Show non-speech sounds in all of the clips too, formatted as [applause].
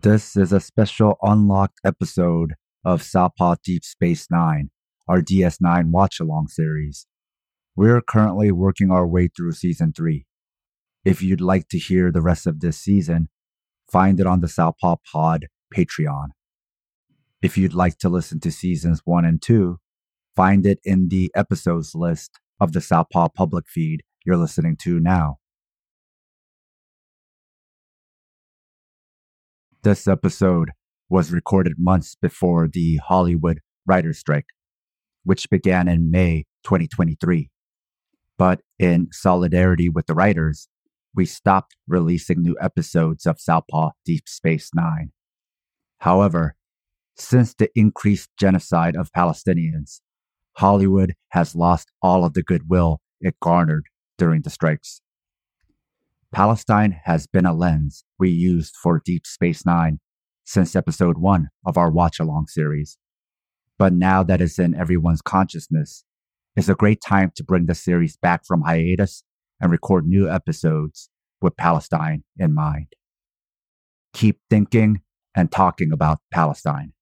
This is a special unlocked episode of Southpaw Deep Space Nine, our DS9 watch along series. We're currently working our way through season 3. If you'd like to hear the rest of this season, find it on the Southpaw Pod Patreon. If you'd like to listen to seasons 1 and 2, find it in the episodes list of the Southpaw public feed you're listening to now. This episode was recorded months before the Hollywood writer's strike, which began in May 2023. But in solidarity with the writers, we stopped releasing new episodes of Southpaw Deep Space Nine. However, since the increased genocide of Palestinians, Hollywood has lost all of the goodwill it garnered during the strikes. Palestine has been a lens we used for Deep Space Nine since episode one of our watch along series. But now that it's in everyone's consciousness, it's a great time to bring the series back from hiatus and record new episodes with Palestine in mind. Keep thinking and talking about Palestine.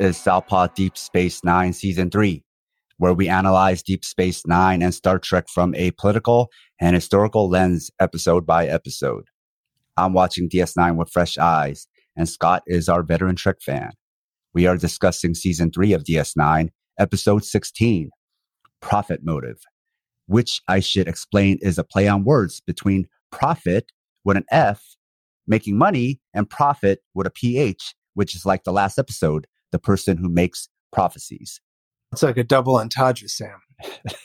Is Southpaw Deep Space Nine Season 3, where we analyze Deep Space Nine and Star Trek from a political and historical lens episode by episode. I'm watching DS9 with fresh eyes, and Scott is our veteran Trek fan. We are discussing Season 3 of DS9, Episode 16, Prophet Motive, which I should explain is a play on words between profit with an F, making money, and prophet with a PH, which is like the last episode the person who makes prophecies. It's like a double entendre, Sam.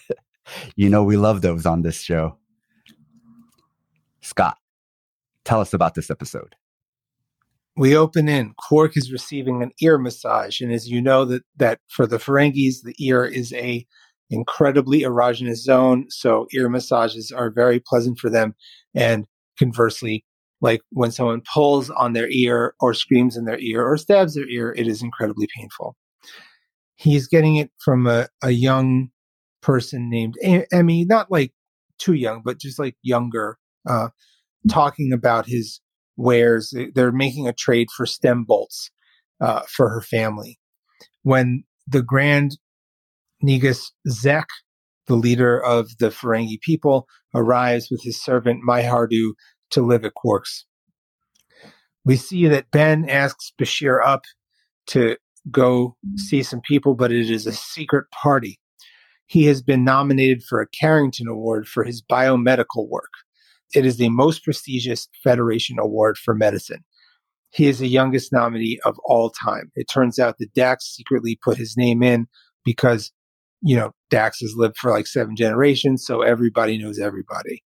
[laughs] you know, we love those on this show. Scott, tell us about this episode. We open in. Quark is receiving an ear massage, and as you know, that that for the Ferengis, the ear is a incredibly erogenous zone, so ear massages are very pleasant for them. And conversely, like when someone pulls on their ear or screams in their ear or stabs their ear, it is incredibly painful. He's getting it from a, a young person named Emmy, not like too young, but just like younger, uh, talking about his wares. They're making a trade for stem bolts uh, for her family. When the Grand Nagus Zek, the leader of the Ferengi people, arrives with his servant Maihar'du to live at Quark's. We see that Ben asks Bashir up to go see some people, but it is a secret party. He has been nominated for a Carrington Award for his biomedical work. It is the most prestigious Federation award for medicine. He is the youngest nominee of all time. It turns out that Dax secretly put his name in because, you know, Dax has lived for like seven generations, so everybody knows everybody.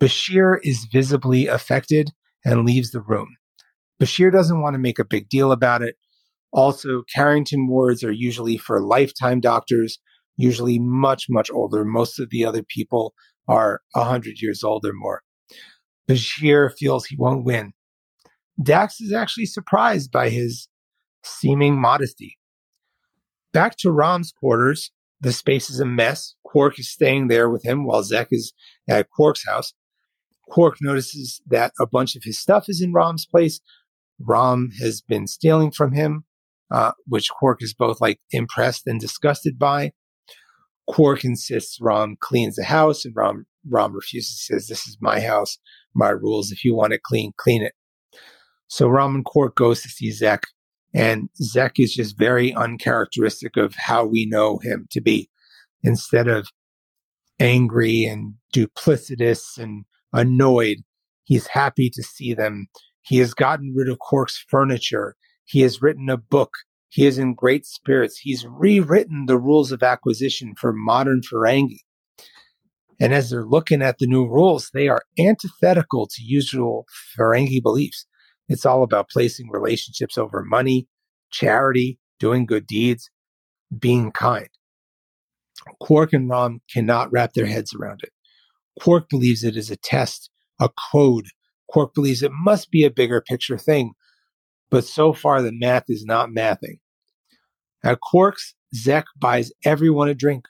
Bashir is visibly affected and leaves the room. Bashir doesn't want to make a big deal about it. Also, Carrington wards are usually for lifetime doctors, usually much, much older. Most of the other people are 100 years old or more. Bashir feels he won't win. Dax is actually surprised by his seeming modesty. Back to Rom's quarters, the space is a mess. Quark is staying there with him while Zek is at Quark's house. Quark notices that a bunch of his stuff is in Rom's place. Rom has been stealing from him, uh, which Quark is both like impressed and disgusted by. Quark insists Rom cleans the house, and Rom Rom refuses. Says, "This is my house, my rules. If you want it clean, clean it." So Rom and Quark goes to see Zek, and Zek is just very uncharacteristic of how we know him to be. Instead of angry and duplicitous and annoyed. He's happy to see them. He has gotten rid of Quark's furniture. He has written a book He is in great spirits. He's rewritten the rules of acquisition for modern Ferengi. And as they're looking at the new rules, they are antithetical to usual Ferengi beliefs. It's all about placing relationships over money, charity, doing good deeds, being kind. Quark and Rom cannot wrap their heads around it. Quark believes it is a test, a code. Quark believes it must be a bigger picture thing, but so far the math is not mathing. At Quark's, Zek buys everyone a drink.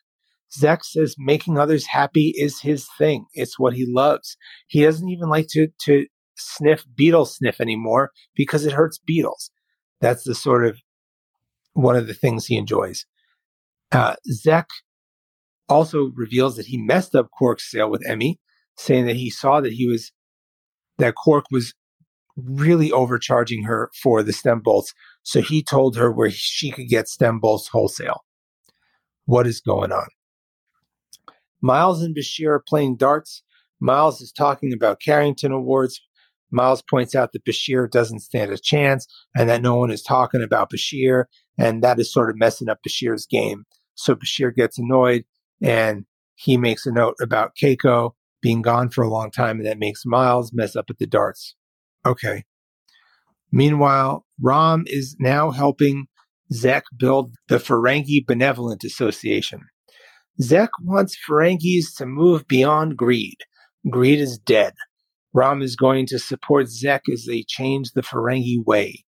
Zek says making others happy is his thing. It's what he loves. He doesn't even like to, to sniff beetle sniff anymore because it hurts beetles. That's the sort of one of the things he enjoys. Uh, Zek also reveals that he messed up Quark's sale with Emmy, saying that he saw that he was that Quark was really overcharging her for the stem bolts. So he told her where she could get stem bolts wholesale. What is going on? Miles and Bashir are playing darts. Miles is talking about Carrington Awards. Miles points out that Bashir doesn't stand a chance and that no one is talking about Bashir. And that is sort of messing up Bashir's game. So Bashir gets annoyed and he makes a note about Keiko being gone for a long time. And that makes Miles mess up at the darts. Okay. Meanwhile, Rom is now helping Zek build the Ferengi Benevolent Association. Zek wants Ferengis to move beyond greed. Greed is dead. Rom is going to support Zek as they change the Ferengi way.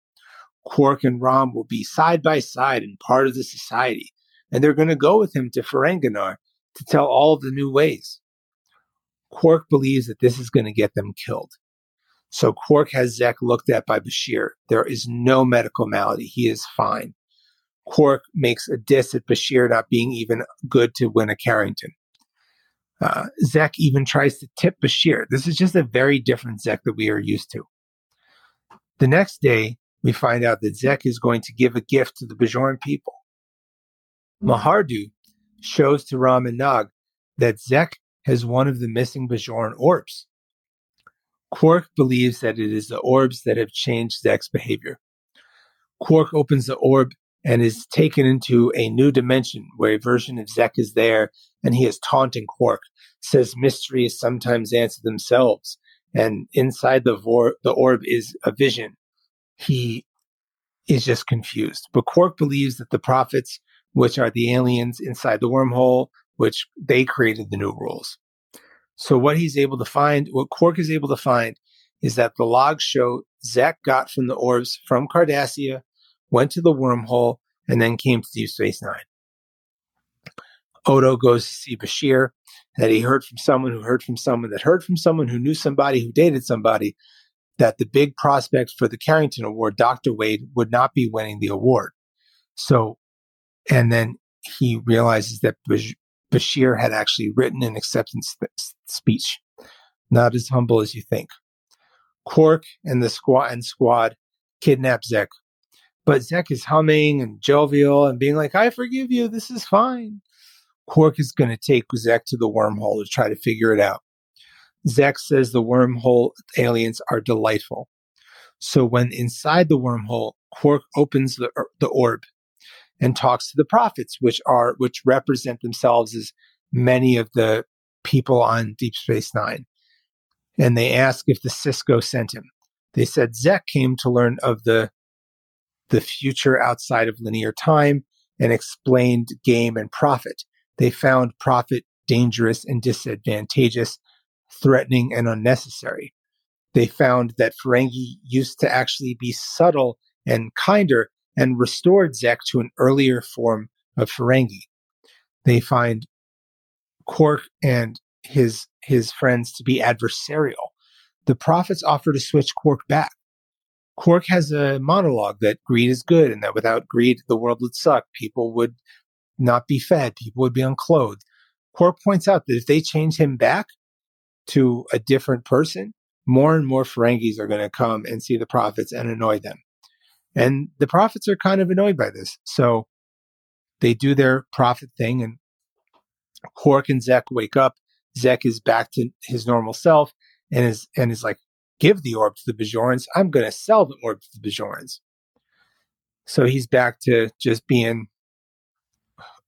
Quark and Rom will be side by side and part of the society, and they're going to go with him to Ferenginar to tell all the new ways. Quark believes that this is going to get them killed. So Quark has Zek looked at by Bashir. There is no medical malady. He is fine. Quark makes a diss at Bashir not being even good to win a Carrington. Uh, Zek even tries to tip Bashir. This is just a very different Zek that we are used to. The next day, we find out that Zek is going to give a gift to the Bajoran people. Mm-hmm. Maihar'du shows to Rom and Nog that Zek has one of the missing Bajoran orbs. Quark believes that it is the orbs that have changed Zek's behavior. Quark opens the orb and is taken into a new dimension where a version of Zek is there and he is taunting Quark, says mysteries sometimes answer themselves, and inside the, vor- the orb is a vision. He is just confused. But Quark believes that the prophets, which are the aliens inside the wormhole, which they created the new rules. So what he's able to find, what Quark is able to find, is that the logs show Zek got from the orbs from Cardassia, went to the wormhole, and then came to Deep Space Nine. Odo goes to see Bashir, that he heard from someone who heard from someone that heard from someone who knew somebody who dated somebody, that the big prospect for the Carrington Award, Dr. Wade, would not be winning the award. So, and then he realizes that Bashir had actually written an acceptance speech. Not as humble as you think. Quark and the squad and squad kidnap Zek, but Zek is humming and jovial and being like, "I forgive you. This is fine." Quark is going to take Zek to the wormhole to try to figure it out. Zek says the wormhole aliens are delightful. So when inside the wormhole, Quark opens the, er, the orb and talks to the prophets, which are which represent themselves as many of the people on Deep Space Nine. And they ask if the Sisko sent him. They said Zek came to learn of the the future outside of linear time and explained game and profit. They found profit dangerous and disadvantageous, threatening and unnecessary. They found that Ferengi used to actually be subtle and kinder and restored Zek to an earlier form of Ferengi. They find Quark and his his friends to be adversarial. The prophets offer to switch Quark back. Quark has a monologue that greed is good and that without greed the world would suck. People would not be fed, people would be unclothed. Quark points out that if they change him back to a different person, more and more Ferengis are going to come and see the prophets and annoy them. And the prophets are kind of annoyed by this. So they do their prophet thing, and Quark and Zek wake up. Zek is back to his normal self and is and is like, give the orb to the Bajorans. I'm gonna sell the orb to the Bajorans. So he's back to just being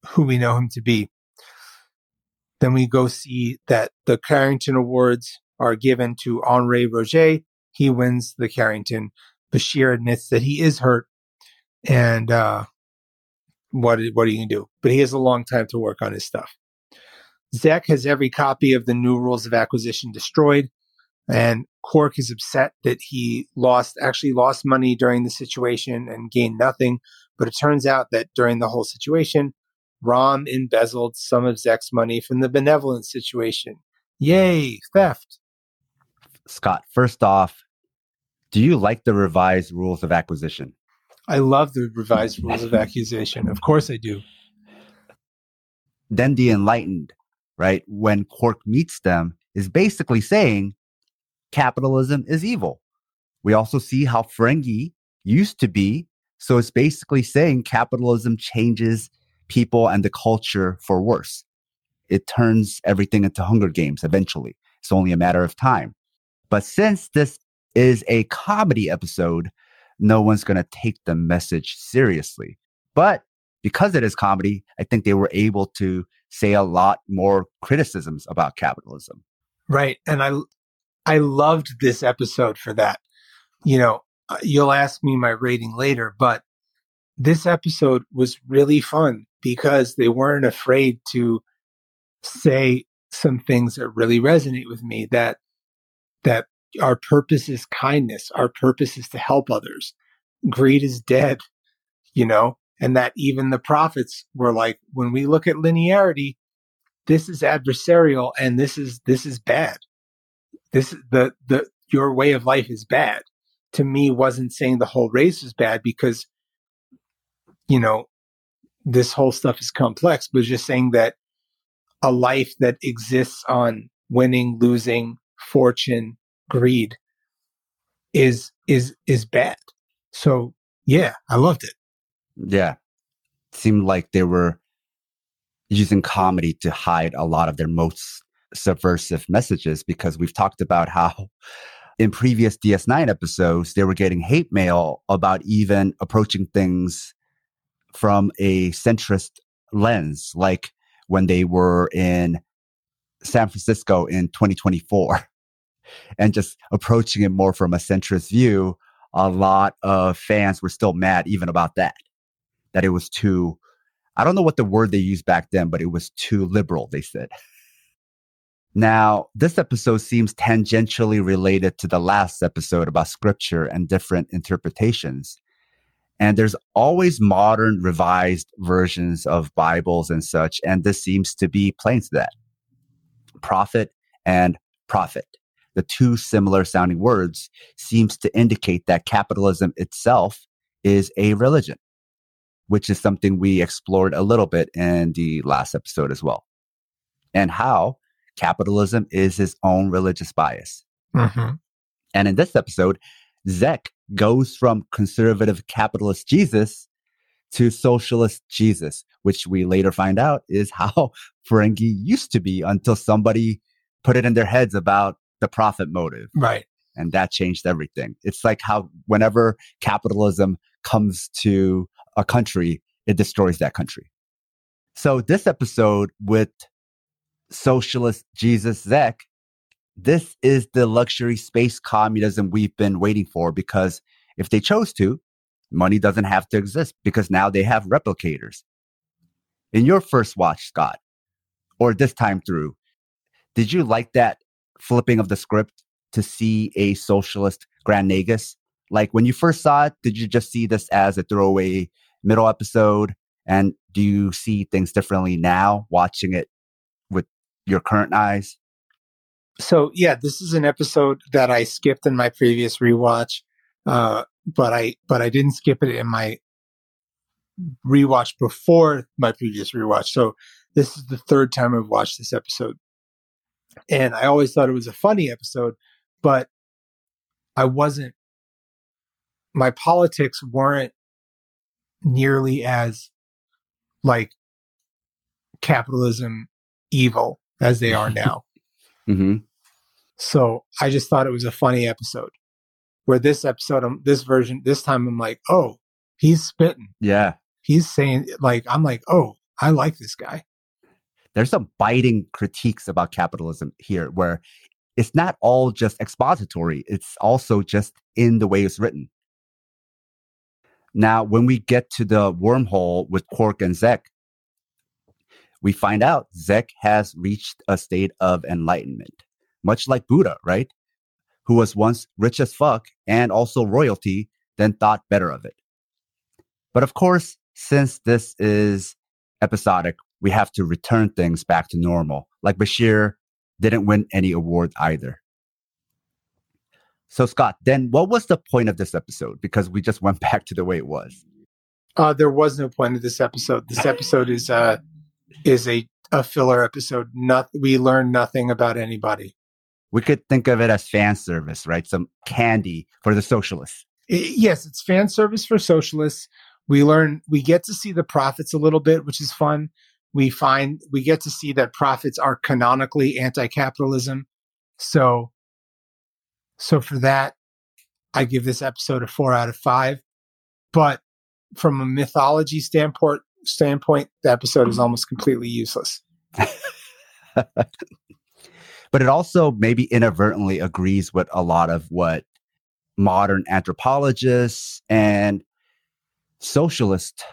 who we know him to be. Then we go see that the Carrington Awards are given to Henri Roget. He wins the Carrington. Bashir admits that he is hurt, and uh, what what are you gonna do? But he has a long time to work on his stuff. Zek has every copy of the new rules of acquisition destroyed, and Quark is upset that he lost actually lost money during the situation and gained nothing. But it turns out that during the whole situation, Rom embezzled some of Zek's money from the benevolent situation. Yay, theft. Scott, first off, do you like the revised rules of acquisition? I love the revised [laughs] rules of acquisition. Of course I do. Then the enlightened, right? When Quark meets them, is basically saying capitalism is evil. We also see how Ferengi used to be. So it's basically saying capitalism changes people and the culture for worse. It turns everything into Hunger Games eventually. It's only a matter of time. But since this is a comedy episode, no one's going to take the message seriously. But because it is comedy, I think they were able to say a lot more criticisms about capitalism. Right. And I I loved this episode for that. You know, uh, you'll ask me my rating later, but this episode was really fun because they weren't afraid to say some things that really resonate with me that that our purpose is kindness our purpose is to help others. Greed is dead you know and that even the prophets were like when we look at linearity this is adversarial and this is this is bad. This the the your way of life is bad. To me wasn't saying the whole race is bad because you know this whole stuff is complex, but just saying that a life that exists on winning, losing, fortune, greed is is is bad. So yeah, I loved it. Yeah. It seemed like they were using comedy to hide a lot of their most subversive messages because we've talked about how in previous DS9 episodes, they were getting hate mail about even approaching things from a centrist lens, like when they were in San Francisco in 2024 [laughs] and just approaching it more from a centrist view, a lot of fans were still mad even about that, that it was too, I don't know what the word they used back then, but it was too liberal, they said. Now, this episode seems tangentially related to the last episode about scripture and different interpretations. And there's always modern revised versions of Bibles and such. And this seems to be playing to that. Prophet and profit. The two similar sounding words seems to indicate that capitalism itself is a religion, which is something we explored a little bit in the last episode as well. And how capitalism is his own religious bias. Mm-hmm. And in this episode, Zek goes from conservative capitalist Jesus to socialist Jesus, which we later find out is [laughs] how Ferengi used to be until somebody put it in their heads about the profit motive. Right. And that changed everything. It's like how whenever capitalism comes to a country, it destroys that country. So this episode with socialist Jesus Zek this is the luxury space communism we've been waiting for because if they chose to, money doesn't have to exist because now they have replicators. In your first watch, Scott, or this time through, did you like that flipping of the script to see a socialist Grand Nagus? Like when you first saw it, did you just see this as a throwaway middle episode? And do you see things differently now watching it with your current eyes? so yeah, this is an episode that I skipped in my previous rewatch, uh, but I but I didn't skip it in my rewatch before my previous rewatch. So this is the third time I've watched this episode, and I always thought it was a funny episode, but I wasn't. My politics weren't nearly as like capitalism evil as they are [laughs] now. Mm-hmm. So I just thought it was a funny episode. Where this episode, um, this version, this time I'm like, oh, He's spitting. Yeah. He's saying like I'm like, "Oh, I like this guy." There's some biting critiques about capitalism here where it's not all just expository, it's also just in the way it's written. Now, when we get to the wormhole with Quark and Zek, we find out Zek has reached a state of enlightenment, much like Buddha, right? Who was once rich as fuck and also royalty, then thought better of it. But of course, since this is episodic, we have to return things back to normal. Like Bashir didn't win any award either. So, Scott, then what was the point of this episode? Because we just went [laughs] back to the way it was. Uh, there was no point of this episode. This episode is uh, is a, a filler episode. Not we learn nothing about anybody. We could think of it as fan service, right? Some candy for the socialists. I, yes, it's fan service for socialists. We learn we get to see the prophets a little bit, which is fun. We find we get to see that prophets are canonically anti-capitalism. So so for that, I give this episode a four out of five. But from a mythology standpoint, standpoint, the episode is almost completely useless. [laughs] but it also maybe inadvertently agrees with a lot of what modern anthropologists and socialist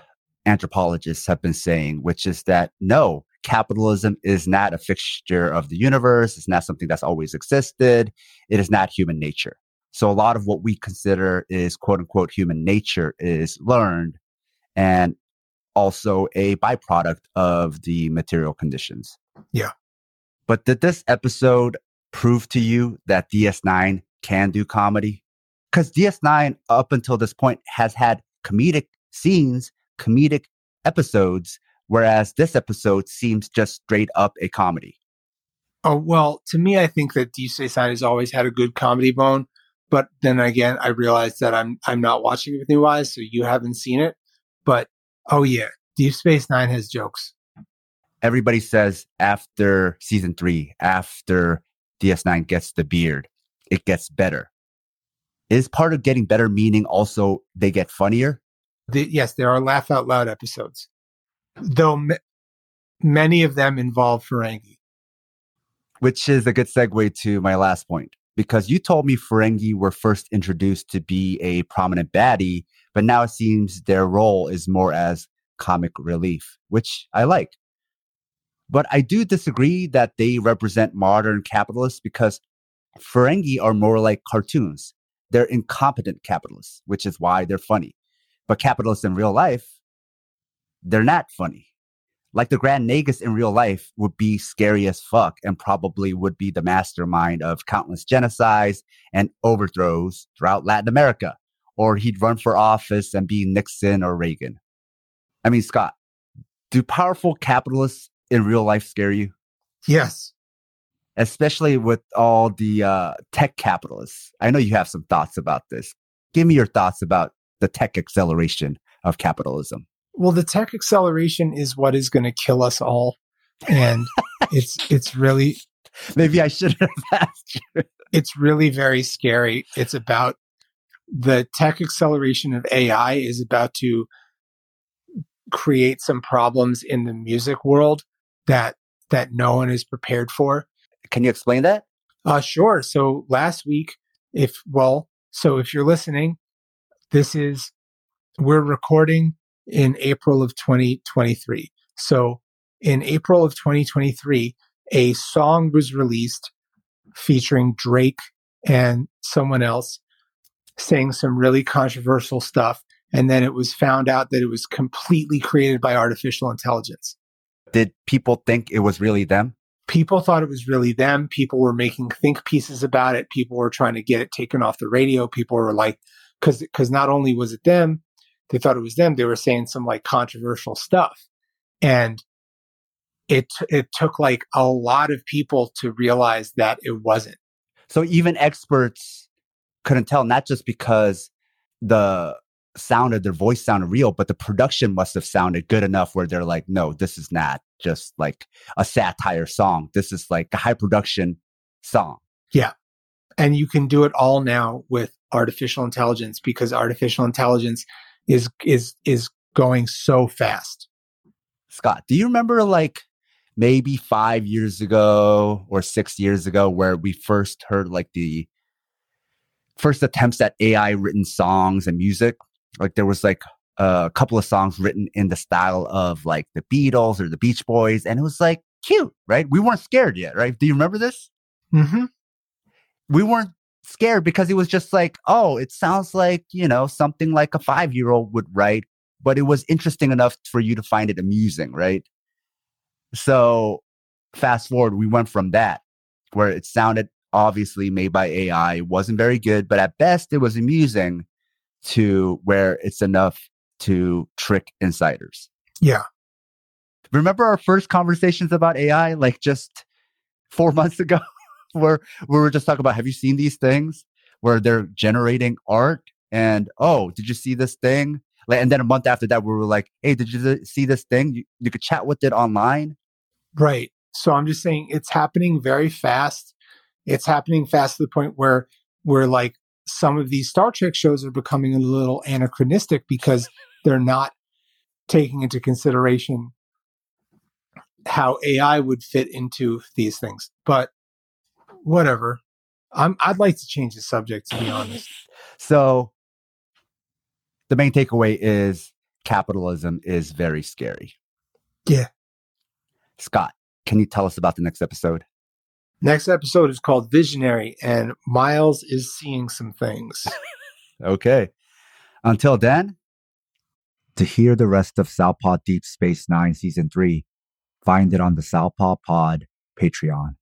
anthropologists have been saying, which is that no, capitalism is not a fixture of the universe. It's not something that's always existed. It is not human nature. So a lot of what we consider is quote unquote human nature is learned and also a byproduct of the material conditions. Yeah. But did this episode prove to you that DS9 can do comedy? Because DS9, up until this point, has had comedic scenes, comedic episodes, whereas this episode seems just straight up a comedy. Oh, well, to me, I think that Deep Space Nine has always had a good comedy bone. But then again, I realized that I'm I'm not watching it with new eyes, so you haven't seen it. But oh yeah, Deep Space Nine has jokes. Everybody says after season three, after DS9 gets the beard, it gets better. Is part of getting better meaning also they get funnier? The, yes, there are laugh out loud episodes, though m- many of them involve Ferengi. Which is a good segue to my last point because you told me Ferengi were first introduced to be a prominent baddie, but now it seems their role is more as comic relief, which I like. But I do disagree that they represent modern capitalists because Ferengi are more like cartoons. They're incompetent capitalists, which is why they're funny. But capitalists in real life, they're not funny. Like the Grand Nagus in real life would be scary as fuck and probably would be the mastermind of countless genocides and overthrows throughout Latin America. Or he'd run for office and be Nixon or Reagan. I mean, Scott, do powerful capitalists in real life scare you? Yes. Especially with all the uh, tech capitalists. I know you have some thoughts about this. Give me your thoughts about the tech acceleration of capitalism. Well, the tech acceleration is what is going to kill us all, and [laughs] it's it's really maybe I should have [laughs] asked you. It's really very scary. It's about the tech acceleration of AI is about to create some problems in the music world that that no one is prepared for. Can you explain that? Uh sure. So last week, if well, so if you're listening, this is we're recording in April of 2023. So in April of 2023, a song was released featuring Drake and someone else saying some really controversial stuff. And then it was found out that it was completely created by artificial intelligence. Did people think it was really them? People thought it was really them. People were making think pieces about it. People were trying to get it taken off the radio. People were like, because because not only was it them, they thought it was them. They were saying some like controversial stuff, and it it took like a lot of people to realize that it wasn't. So even experts couldn't tell, not just because the sounded their voice sounded real, but the production must have sounded good enough where they're like, no, this is not just like a satire song. This is like a high production song. Yeah. And you can do it all now with artificial intelligence because artificial intelligence is is is going so fast. Scott, do you remember like maybe five years ago or six years ago where we first heard like the first attempts at AI written songs and music? Like there was like a couple of songs written in the style of like the Beatles or the Beach Boys, and it was like cute, right? We weren't scared yet, right? Do you remember this? Mm-hmm. We weren't scared because it was just like, oh, it sounds like, you know, something like a five year old would write, but it was interesting enough for you to find it amusing, right? So fast forward, we went from that where it sounded obviously made by AI, it wasn't very good, but at best it was amusing to where it's enough to trick insiders. Yeah. Remember our first conversations about AI, like just four [laughs] months ago, where we were just talking about, have you seen these things where they're generating art? And oh, did you see this thing? Like, and then a month after that, we were like, hey, did you see this thing? You, you could chat with it online. Right. So I'm just saying it's happening very fast. It's happening fast to the point where where like some of these Star Trek shows are becoming a little anachronistic because they're not taking into consideration how AI would fit into these things. But whatever. I'm I'd like to change the subject to be honest. [laughs] So the main takeaway is capitalism is very scary. Yeah. Scott, can you tell us about the next episode? Next episode is called Visionary, and Miles is seeing some things. [laughs] okay. Until then, to hear the rest of Southpaw Deep Space Nine Season 3, find it on the Southpaw Pod Patreon.